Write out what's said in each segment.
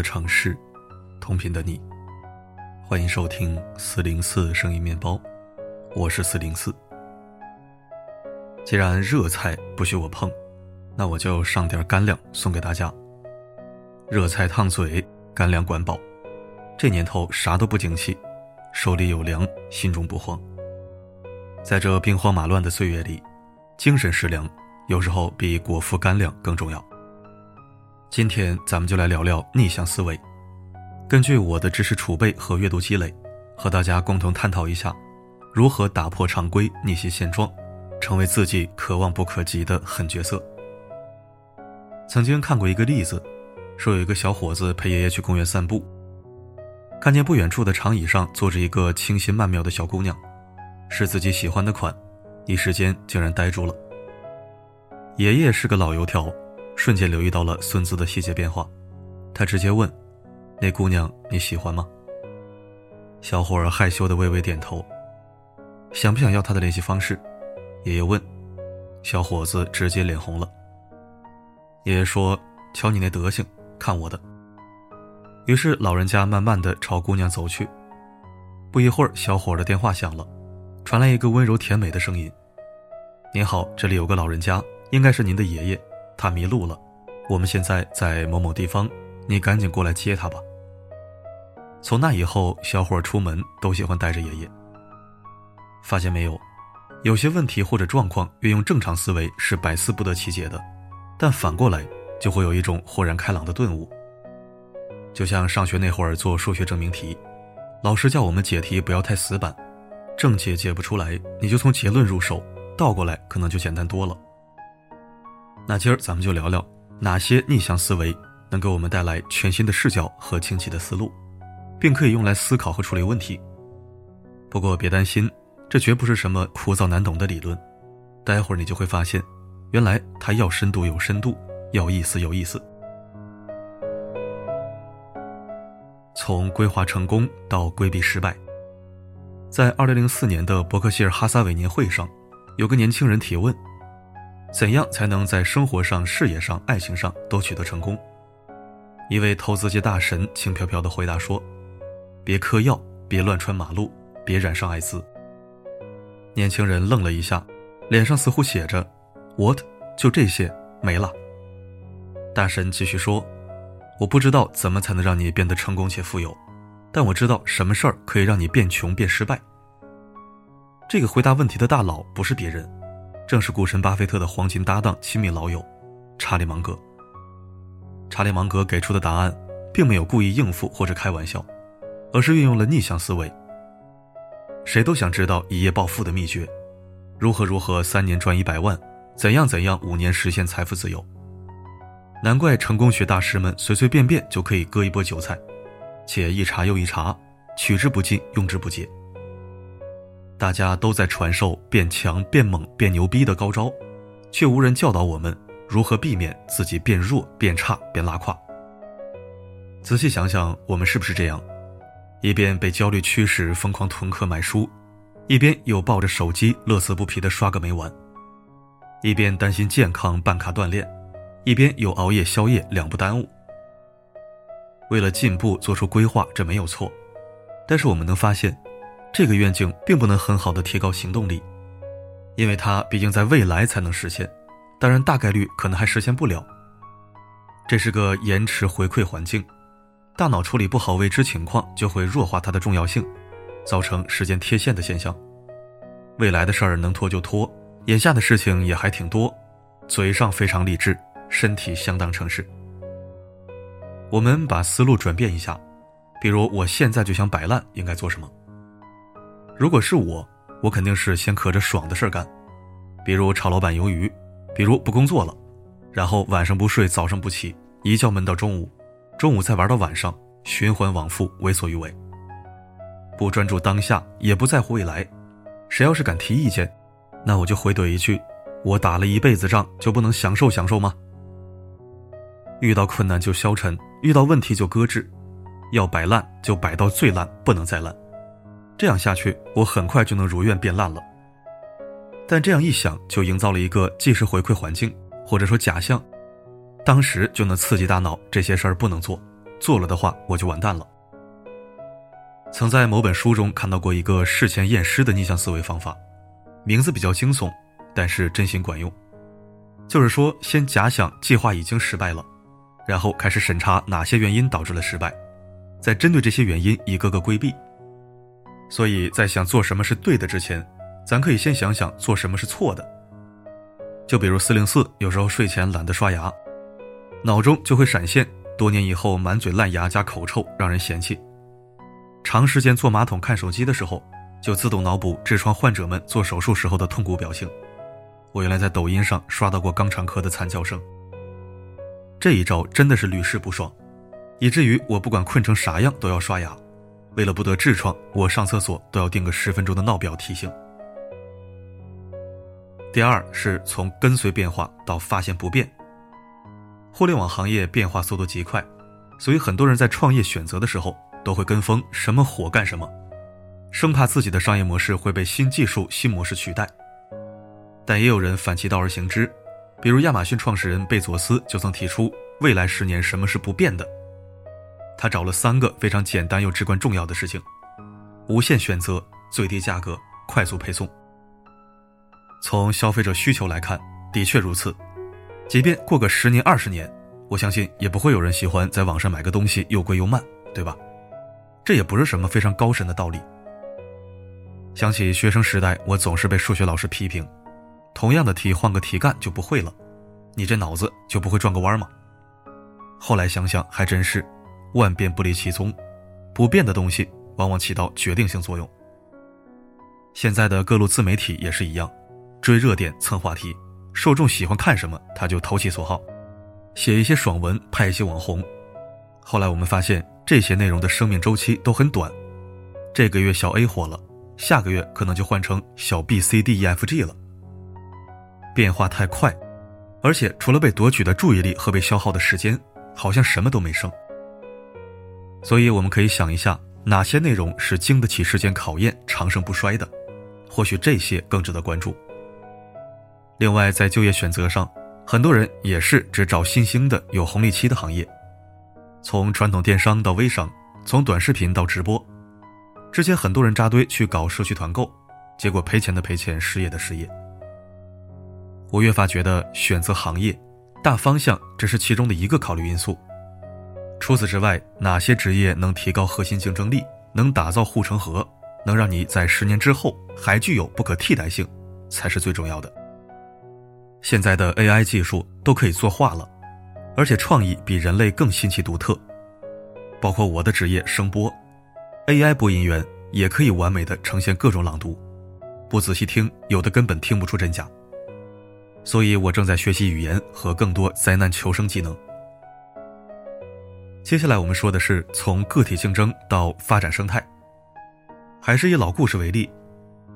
的城市，同频的你，欢迎收听四零四声音面包，我是四零四。既然热菜不许我碰，那我就上点干粮送给大家。热菜烫嘴，干粮管饱。这年头啥都不景气，手里有粮，心中不慌。在这兵荒马乱的岁月里，精神食粮有时候比果腹干粮更重要。今天咱们就来聊聊逆向思维。根据我的知识储备和阅读积累，和大家共同探讨一下，如何打破常规、逆袭现状，成为自己可望不可及的狠角色。曾经看过一个例子，说有一个小伙子陪爷爷去公园散步，看见不远处的长椅上坐着一个清新曼妙的小姑娘，是自己喜欢的款，一时间竟然呆住了。爷爷是个老油条。瞬间留意到了孙子的细节变化，他直接问：“那姑娘你喜欢吗？”小伙儿害羞的微微点头。想不想要她的联系方式？爷爷问。小伙子直接脸红了。爷爷说：“瞧你那德行，看我的。”于是老人家慢慢的朝姑娘走去。不一会儿，小伙儿的电话响了，传来一个温柔甜美的声音：“您好，这里有个老人家，应该是您的爷爷。”他迷路了，我们现在在某某地方，你赶紧过来接他吧。从那以后，小伙出门都喜欢带着爷爷。发现没有，有些问题或者状况，运用正常思维是百思不得其解的，但反过来就会有一种豁然开朗的顿悟。就像上学那会儿做数学证明题，老师叫我们解题不要太死板，正解解不出来，你就从结论入手，倒过来可能就简单多了。那今儿咱们就聊聊哪些逆向思维能给我们带来全新的视角和清晰的思路，并可以用来思考和处理问题。不过别担心，这绝不是什么枯燥难懂的理论，待会儿你就会发现，原来它要深度有深度，要意思有意思。从规划成功到规避失败，在二零零四年的伯克希尔哈撒韦年会上，有个年轻人提问。怎样才能在生活上、事业上、爱情上都取得成功？一位投资界大神轻飘飘地回答说：“别嗑药，别乱穿马路，别染上艾滋。”年轻人愣了一下，脸上似乎写着 “What？就这些没了？”大神继续说：“我不知道怎么才能让你变得成功且富有，但我知道什么事儿可以让你变穷变失败。”这个回答问题的大佬不是别人。正是股神巴菲特的黄金搭档、亲密老友，查理芒格。查理芒格给出的答案，并没有故意应付或者开玩笑，而是运用了逆向思维。谁都想知道一夜暴富的秘诀，如何如何三年赚一百万，怎样怎样五年实现财富自由。难怪成功学大师们随随便便就可以割一波韭菜，且一茬又一茬，取之不尽，用之不竭。大家都在传授变强、变猛、变牛逼的高招，却无人教导我们如何避免自己变弱、变差、变拉胯。仔细想想，我们是不是这样？一边被焦虑驱使疯狂囤课买书，一边又抱着手机乐此不疲地刷个没完；一边担心健康办卡锻炼，一边又熬夜宵夜两不耽误。为了进步做出规划，这没有错，但是我们能发现。这个愿景并不能很好的提高行动力，因为它毕竟在未来才能实现，当然大概率可能还实现不了。这是个延迟回馈环境，大脑处理不好未知情况，就会弱化它的重要性，造成时间贴现的现象。未来的事儿能拖就拖，眼下的事情也还挺多，嘴上非常励志，身体相当诚实。我们把思路转变一下，比如我现在就想摆烂，应该做什么？如果是我，我肯定是先可着爽的事干，比如炒老板鱿鱼，比如不工作了，然后晚上不睡，早上不起，一觉闷到中午，中午再玩到晚上，循环往复，为所欲为。不专注当下，也不在乎未来，谁要是敢提意见，那我就回怼一句：我打了一辈子仗，就不能享受享受吗？遇到困难就消沉，遇到问题就搁置，要摆烂就摆到最烂，不能再烂。这样下去，我很快就能如愿变烂了。但这样一想，就营造了一个即时回馈环境，或者说假象，当时就能刺激大脑这些事儿不能做，做了的话我就完蛋了。曾在某本书中看到过一个事前验尸的逆向思维方法，名字比较惊悚，但是真心管用。就是说，先假想计划已经失败了，然后开始审查哪些原因导致了失败，再针对这些原因一个个规避。所以在想做什么是对的之前，咱可以先想想做什么是错的。就比如四零四有时候睡前懒得刷牙，脑中就会闪现多年以后满嘴烂牙加口臭让人嫌弃。长时间坐马桶看手机的时候，就自动脑补痔疮患者们做手术时候的痛苦表情。我原来在抖音上刷到过肛肠科的惨叫声。这一招真的是屡试不爽，以至于我不管困成啥样都要刷牙。为了不得痔疮，我上厕所都要定个十分钟的闹表提醒。第二是从跟随变化到发现不变。互联网行业变化速度极快，所以很多人在创业选择的时候。都会跟风，什么火干什么，生怕自己的商业模式会被新技术、新模式取代。但也有人反其道而行之，比如亚马逊创始人贝佐斯就曾提出，未来十年什么是不变的？他找了三个非常简单又至关重要的事情：无限选择、最低价格、快速配送。从消费者需求来看，的确如此。即便过个十年、二十年，我相信也不会有人喜欢在网上买个东西又贵又慢，对吧？这也不是什么非常高深的道理。想起学生时代，我总是被数学老师批评：同样的题换个题干就不会了，你这脑子就不会转个弯吗？后来想想还真是，万变不离其宗，不变的东西往往起到决定性作用。现在的各路自媒体也是一样，追热点蹭话题，受众喜欢看什么他就投其所好，写一些爽文，拍一些网红。后来我们发现。这些内容的生命周期都很短，这个月小 A 火了，下个月可能就换成小 B、C、D、E、F、G 了。变化太快，而且除了被夺取的注意力和被消耗的时间，好像什么都没剩。所以我们可以想一下，哪些内容是经得起时间考验、长盛不衰的？或许这些更值得关注。另外，在就业选择上，很多人也是只找新兴的、有红利期的行业。从传统电商到微商，从短视频到直播，之前很多人扎堆去搞社区团购，结果赔钱的赔钱，失业的失业。我越发觉得选择行业，大方向只是其中的一个考虑因素。除此之外，哪些职业能提高核心竞争力，能打造护城河，能让你在十年之后还具有不可替代性，才是最重要的。现在的 AI 技术都可以作画了。而且创意比人类更新奇独特，包括我的职业声播，AI 播音员也可以完美的呈现各种朗读，不仔细听，有的根本听不出真假。所以我正在学习语言和更多灾难求生技能。接下来我们说的是从个体竞争到发展生态，还是以老故事为例，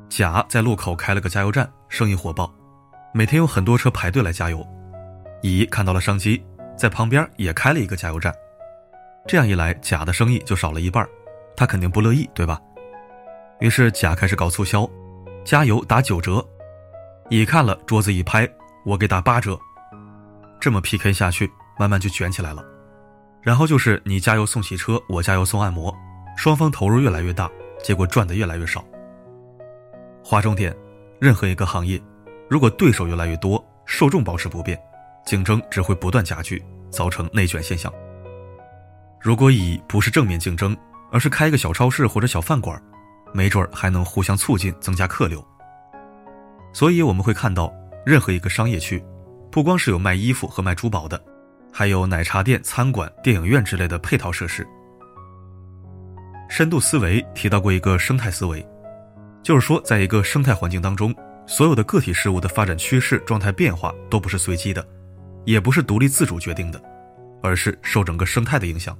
甲在路口开了个加油站，生意火爆，每天有很多车排队来加油，乙看到了商机。在旁边也开了一个加油站，这样一来，甲的生意就少了一半，他肯定不乐意，对吧？于是甲开始搞促销，加油打九折。乙看了，桌子一拍，我给打八折。这么 PK 下去，慢慢就卷起来了。然后就是你加油送汽车，我加油送按摩，双方投入越来越大，结果赚的越来越少。划重点，任何一个行业，如果对手越来越多，受众保持不变。竞争只会不断加剧，造成内卷现象。如果乙不是正面竞争，而是开一个小超市或者小饭馆，没准还能互相促进，增加客流。所以我们会看到，任何一个商业区，不光是有卖衣服和卖珠宝的，还有奶茶店、餐馆、电影院之类的配套设施。深度思维提到过一个生态思维，就是说，在一个生态环境当中，所有的个体事物的发展趋势、状态变化都不是随机的。也不是独立自主决定的，而是受整个生态的影响。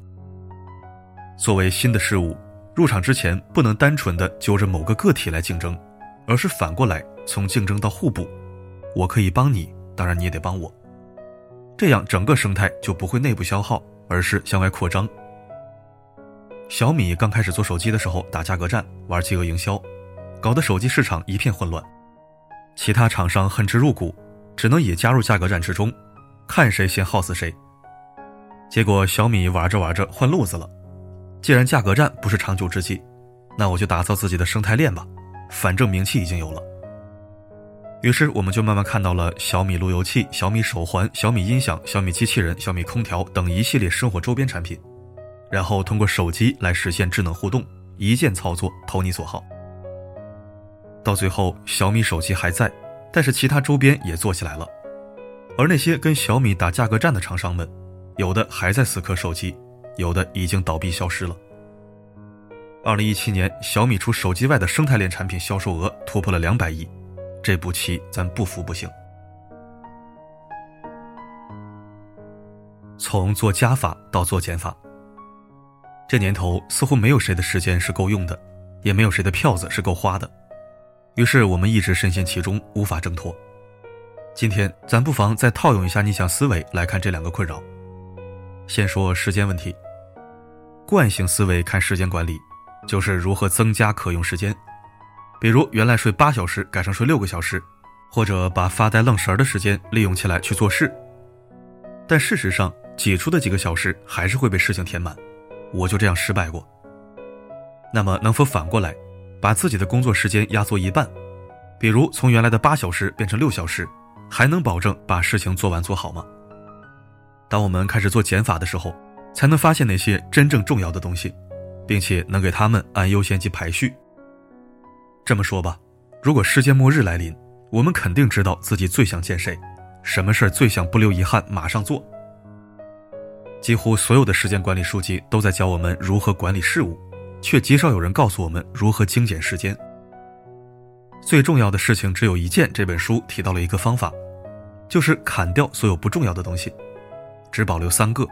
作为新的事物入场之前，不能单纯的揪着某个个体来竞争，而是反过来从竞争到互补。我可以帮你，当然你也得帮我，这样整个生态就不会内部消耗，而是向外扩张。小米刚开始做手机的时候打价格战，玩饥饿营销，搞得手机市场一片混乱，其他厂商恨之入骨，只能也加入价格战之中。看谁先耗死谁。结果小米玩着玩着换路子了，既然价格战不是长久之计，那我就打造自己的生态链吧，反正名气已经有了。于是我们就慢慢看到了小米路由器、小米手环、小米音响、小米机器人、小米空调等一系列生活周边产品，然后通过手机来实现智能互动，一键操作，投你所好。到最后，小米手机还在，但是其他周边也做起来了。而那些跟小米打价格战的厂商们，有的还在死磕手机，有的已经倒闭消失了。二零一七年，小米除手机外的生态链产品销售额突破了两百亿，这步棋咱不服不行。从做加法到做减法，这年头似乎没有谁的时间是够用的，也没有谁的票子是够花的，于是我们一直深陷其中，无法挣脱。今天咱不妨再套用一下逆向思维来看这两个困扰。先说时间问题。惯性思维看时间管理，就是如何增加可用时间，比如原来睡八小时改成睡六个小时，或者把发呆愣神的时间利用起来去做事。但事实上，挤出的几个小时还是会被事情填满，我就这样失败过。那么能否反过来，把自己的工作时间压缩一半，比如从原来的八小时变成六小时？还能保证把事情做完做好吗？当我们开始做减法的时候，才能发现那些真正重要的东西，并且能给他们按优先级排序。这么说吧，如果世界末日来临，我们肯定知道自己最想见谁，什么事儿最想不留遗憾马上做。几乎所有的时间管理书籍都在教我们如何管理事物，却极少有人告诉我们如何精简时间。最重要的事情只有一件。这本书提到了一个方法，就是砍掉所有不重要的东西，只保留三个，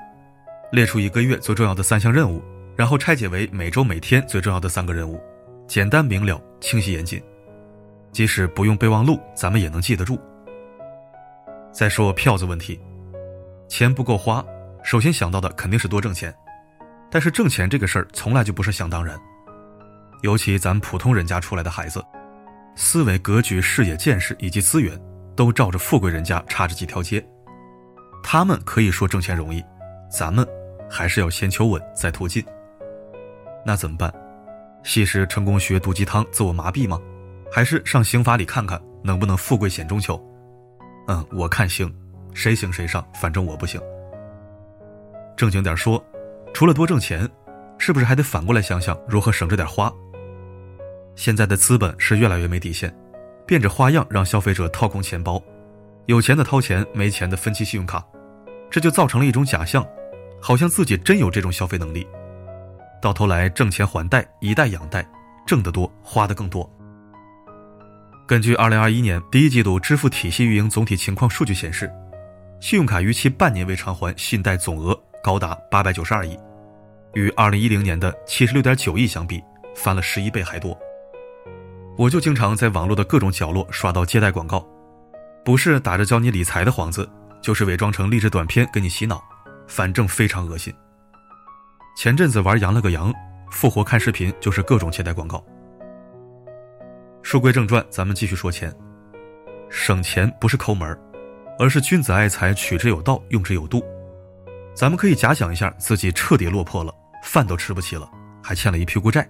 列出一个月最重要的三项任务，然后拆解为每周每天最重要的三个任务，简单明了，清晰严谨。即使不用备忘录，咱们也能记得住。再说票子问题，钱不够花，首先想到的肯定是多挣钱，但是挣钱这个事儿从来就不是想当然，尤其咱普通人家出来的孩子。思维格局、视野、见识以及资源，都照着富贵人家差着几条街。他们可以说挣钱容易，咱们还是要先求稳再图进。那怎么办？吸食成功学毒鸡汤自我麻痹吗？还是上刑法里看看能不能富贵险中求？嗯，我看行，谁行谁上，反正我不行。正经点说，除了多挣钱，是不是还得反过来想想如何省着点花？现在的资本是越来越没底线，变着花样让消费者掏空钱包，有钱的掏钱，没钱的分期信用卡，这就造成了一种假象，好像自己真有这种消费能力，到头来挣钱还贷，以贷养贷，挣得多，花的更多。根据2021年第一季度支付体系运营总体情况数据显示，信用卡逾期半年未偿还信贷总额高达892亿，与2010年的76.9亿相比，翻了十一倍还多。我就经常在网络的各种角落刷到借贷广告，不是打着教你理财的幌子，就是伪装成励志短片给你洗脑，反正非常恶心。前阵子玩羊了个羊，复活看视频就是各种借贷广告。书归正传，咱们继续说钱。省钱不是抠门而是君子爱财，取之有道，用之有度。咱们可以假想一下，自己彻底落魄了，饭都吃不起了，还欠了一屁股债。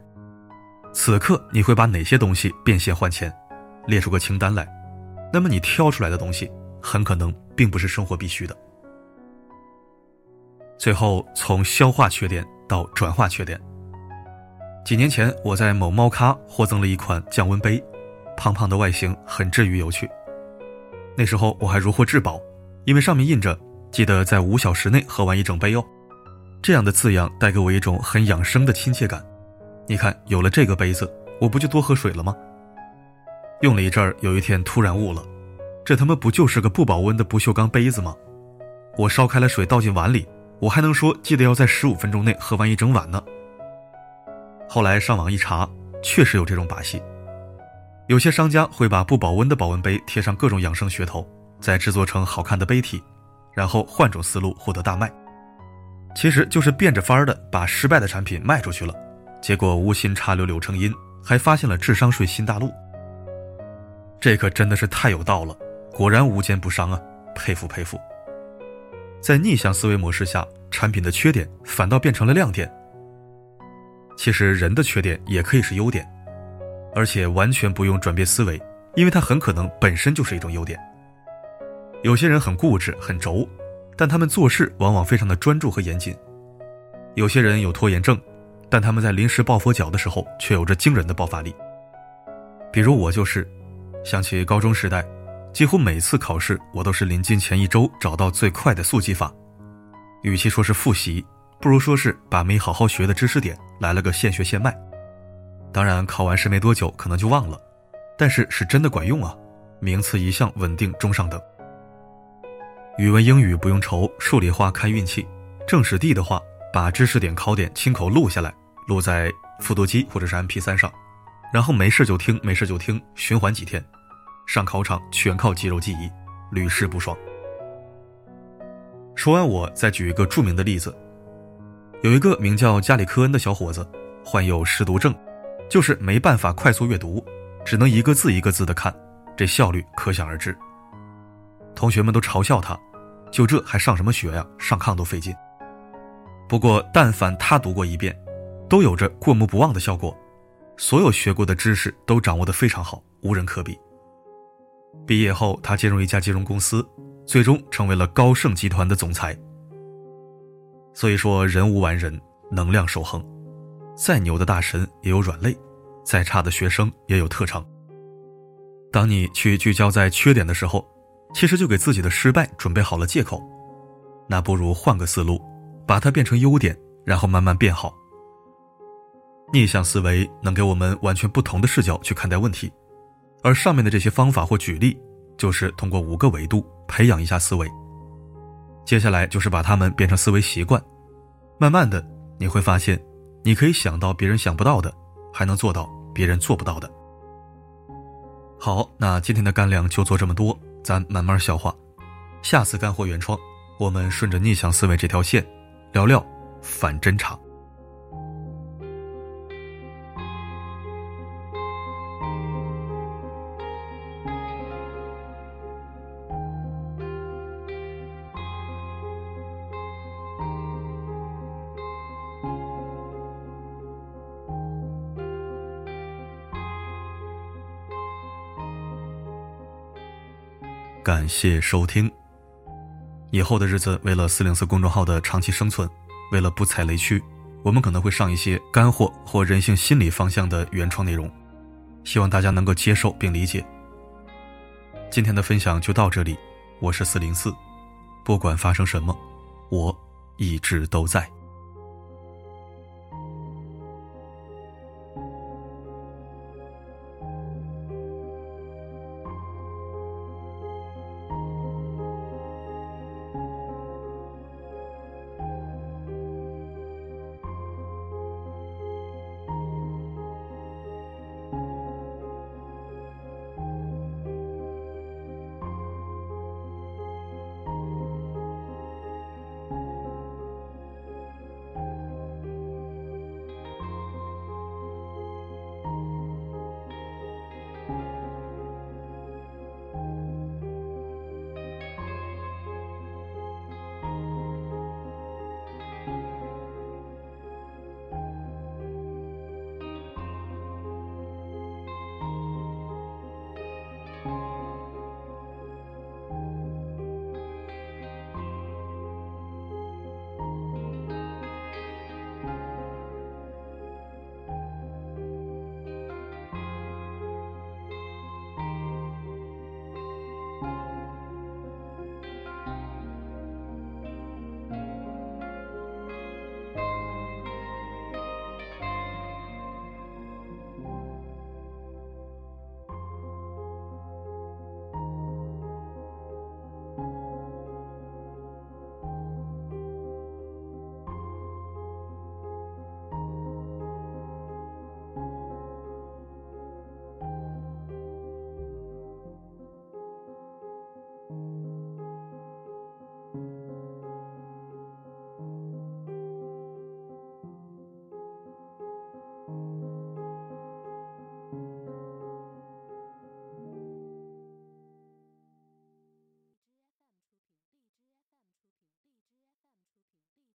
此刻你会把哪些东西变现换钱？列出个清单来。那么你挑出来的东西很可能并不是生活必须的。最后从消化缺点到转化缺点。几年前我在某猫咖获赠了一款降温杯，胖胖的外形很治愈有趣。那时候我还如获至宝，因为上面印着“记得在五小时内喝完一整杯哦”，这样的字样带给我一种很养生的亲切感。你看，有了这个杯子，我不就多喝水了吗？用了一阵儿，有一天突然悟了，这他妈不就是个不保温的不锈钢杯子吗？我烧开了水倒进碗里，我还能说记得要在十五分钟内喝完一整碗呢。后来上网一查，确实有这种把戏，有些商家会把不保温的保温杯贴上各种养生噱头，再制作成好看的杯体，然后换种思路获得大卖，其实就是变着法儿的把失败的产品卖出去了。结果无心插柳柳成荫，还发现了智商税新大陆。这可真的是太有道了，果然无奸不商啊！佩服佩服。在逆向思维模式下，产品的缺点反倒变成了亮点。其实人的缺点也可以是优点，而且完全不用转变思维，因为它很可能本身就是一种优点。有些人很固执、很轴，但他们做事往往非常的专注和严谨；有些人有拖延症，但他们在临时抱佛脚的时候却有着惊人的爆发力。比如我就是，想起高中时代。几乎每次考试，我都是临近前一周找到最快的速记法。与其说是复习，不如说是把没好好学的知识点来了个现学现卖。当然，考完试没多久可能就忘了，但是是真的管用啊！名次一向稳定中上等。语文、英语不用愁，数理化看运气。政史地的话，把知识点、考点亲口录下来，录在复读机或者是 MP3 上，然后没事就听，没事就听，循环几天。上考场全靠肌肉记忆，屡试不爽。说完，我再举一个著名的例子：有一个名叫加里科恩的小伙子，患有失读症，就是没办法快速阅读，只能一个字一个字的看，这效率可想而知。同学们都嘲笑他，就这还上什么学呀？上炕都费劲。不过，但凡他读过一遍，都有着过目不忘的效果，所有学过的知识都掌握的非常好，无人可比。毕业后，他进入一家金融公司，最终成为了高盛集团的总裁。所以说，人无完人，能量守恒。再牛的大神也有软肋，再差的学生也有特长。当你去聚焦在缺点的时候，其实就给自己的失败准备好了借口。那不如换个思路，把它变成优点，然后慢慢变好。逆向思维能给我们完全不同的视角去看待问题。而上面的这些方法或举例，就是通过五个维度培养一下思维。接下来就是把它们变成思维习惯，慢慢的你会发现，你可以想到别人想不到的，还能做到别人做不到的。好，那今天的干粮就做这么多，咱慢慢消化。下次干货原创，我们顺着逆向思维这条线，聊聊反侦查。感谢收听。以后的日子，为了四零四公众号的长期生存，为了不踩雷区，我们可能会上一些干货或人性心理方向的原创内容，希望大家能够接受并理解。今天的分享就到这里，我是四零四，不管发生什么，我一直都在。